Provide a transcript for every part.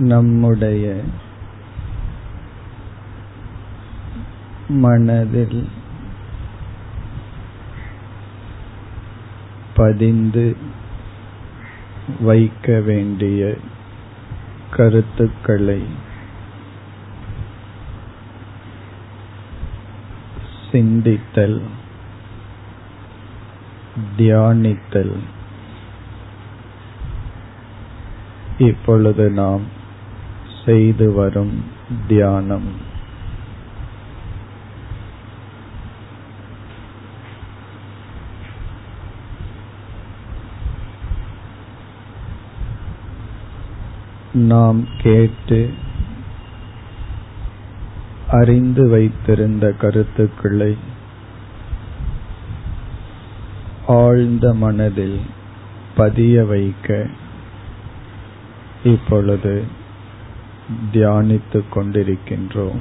நம்முடைய மனதில் பதிந்து வைக்க வேண்டிய கருத்துக்களை சிந்தித்தல் தியானித்தல். இப்பொழுது நாம் செய்து வரும் தியானம். நாம் கேட்டு அறிந்து வைத்திருந்த கருத்துக்களை ஆழ்ந்த மனதில் பதிய வைக்க இப்பொழுது தியானித்துக் கொண்டிருக்கின்றோம்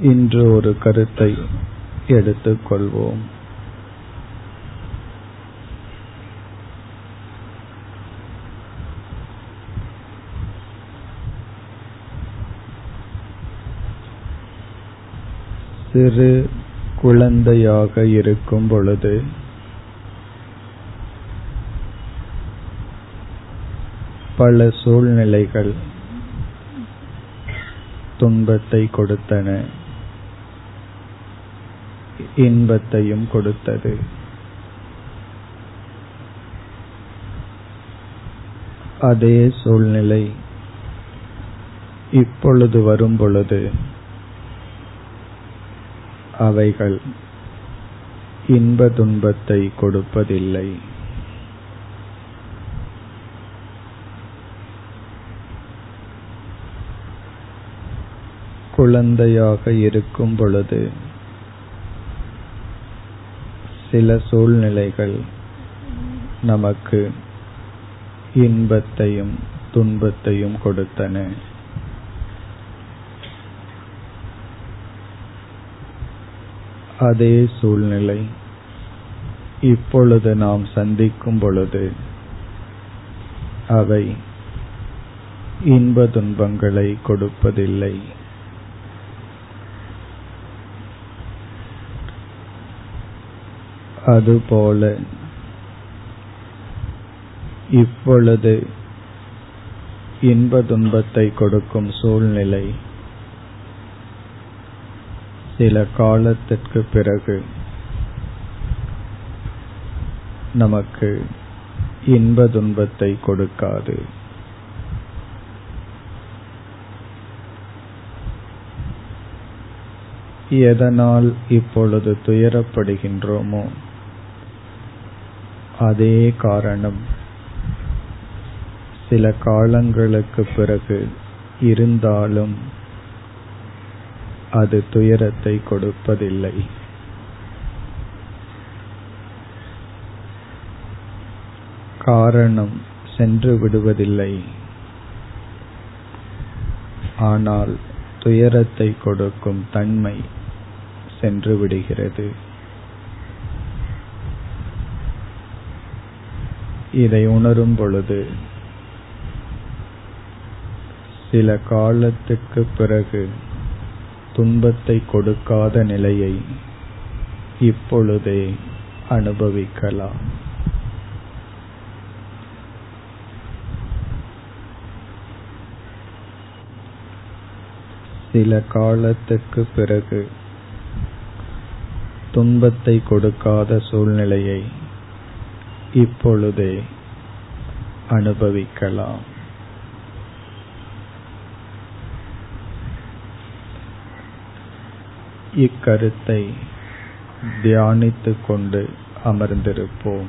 இன்று ஒரு கருத்தை எடுத்துக்கொள்வோம். சிறு குழந்தையாக இருக்கும் பொழுது பல சூழ்நிலைகள் துன்பத்தை கொடுத்தன. இன்பத்தையும் கொடுத்தது. அதே சூழ்நிலை இப்பொழுது வரும் பொழுது அவைகள் இன்ப துன்பத்தை கொடுப்பதில்லை. குழந்தையாக இருக்கும் பொழுது சில சூழ்நிலைகள் நமக்கு இன்பத்தையும் துன்பத்தையும் கொடுத்தன. அதே சூழ்நிலை. இப்பொழுது நாம் சந்திக்கும் பொழுது அவை இன்ப துன்பங்களை கொடுப்பதில்லை. அதுபோல இப்பொழுது இன்ப துன்பத்தை கொடுக்கும் சூழ்நிலை சில காலத்திற்கு பிறகு நமக்கு இன்ப துன்பத்தை கொடுக்காது. எதனால் இப்பொழுது துயரப்படுகின்றோமோ அதே காரணம். சில காலங்களுக்கு பிறகு இருந்தாலும் அது துயரத்தை கொடுப்பதில்லை. காரணம் சென்று விடுவதில்லை. ஆனால் துயரத்தை கொடுக்கும் தன்மை சென்று விடுகிறது. இதை உணரும் பொழுது சில காலத்துக்கு பிறகு துன்பத்தை கொடுக்காத நிலையை இப்பொழுதே அனுபவிக்கலாம். சில காலத்துக்கு பிறகு துன்பத்தை கொடுக்காத சூழ்நிலையை இப்பொழுதே அனுபவிக்கலாம். இக்கருத்தை தியானித்துக் கொண்டு அமர்ந்திருப்போம்.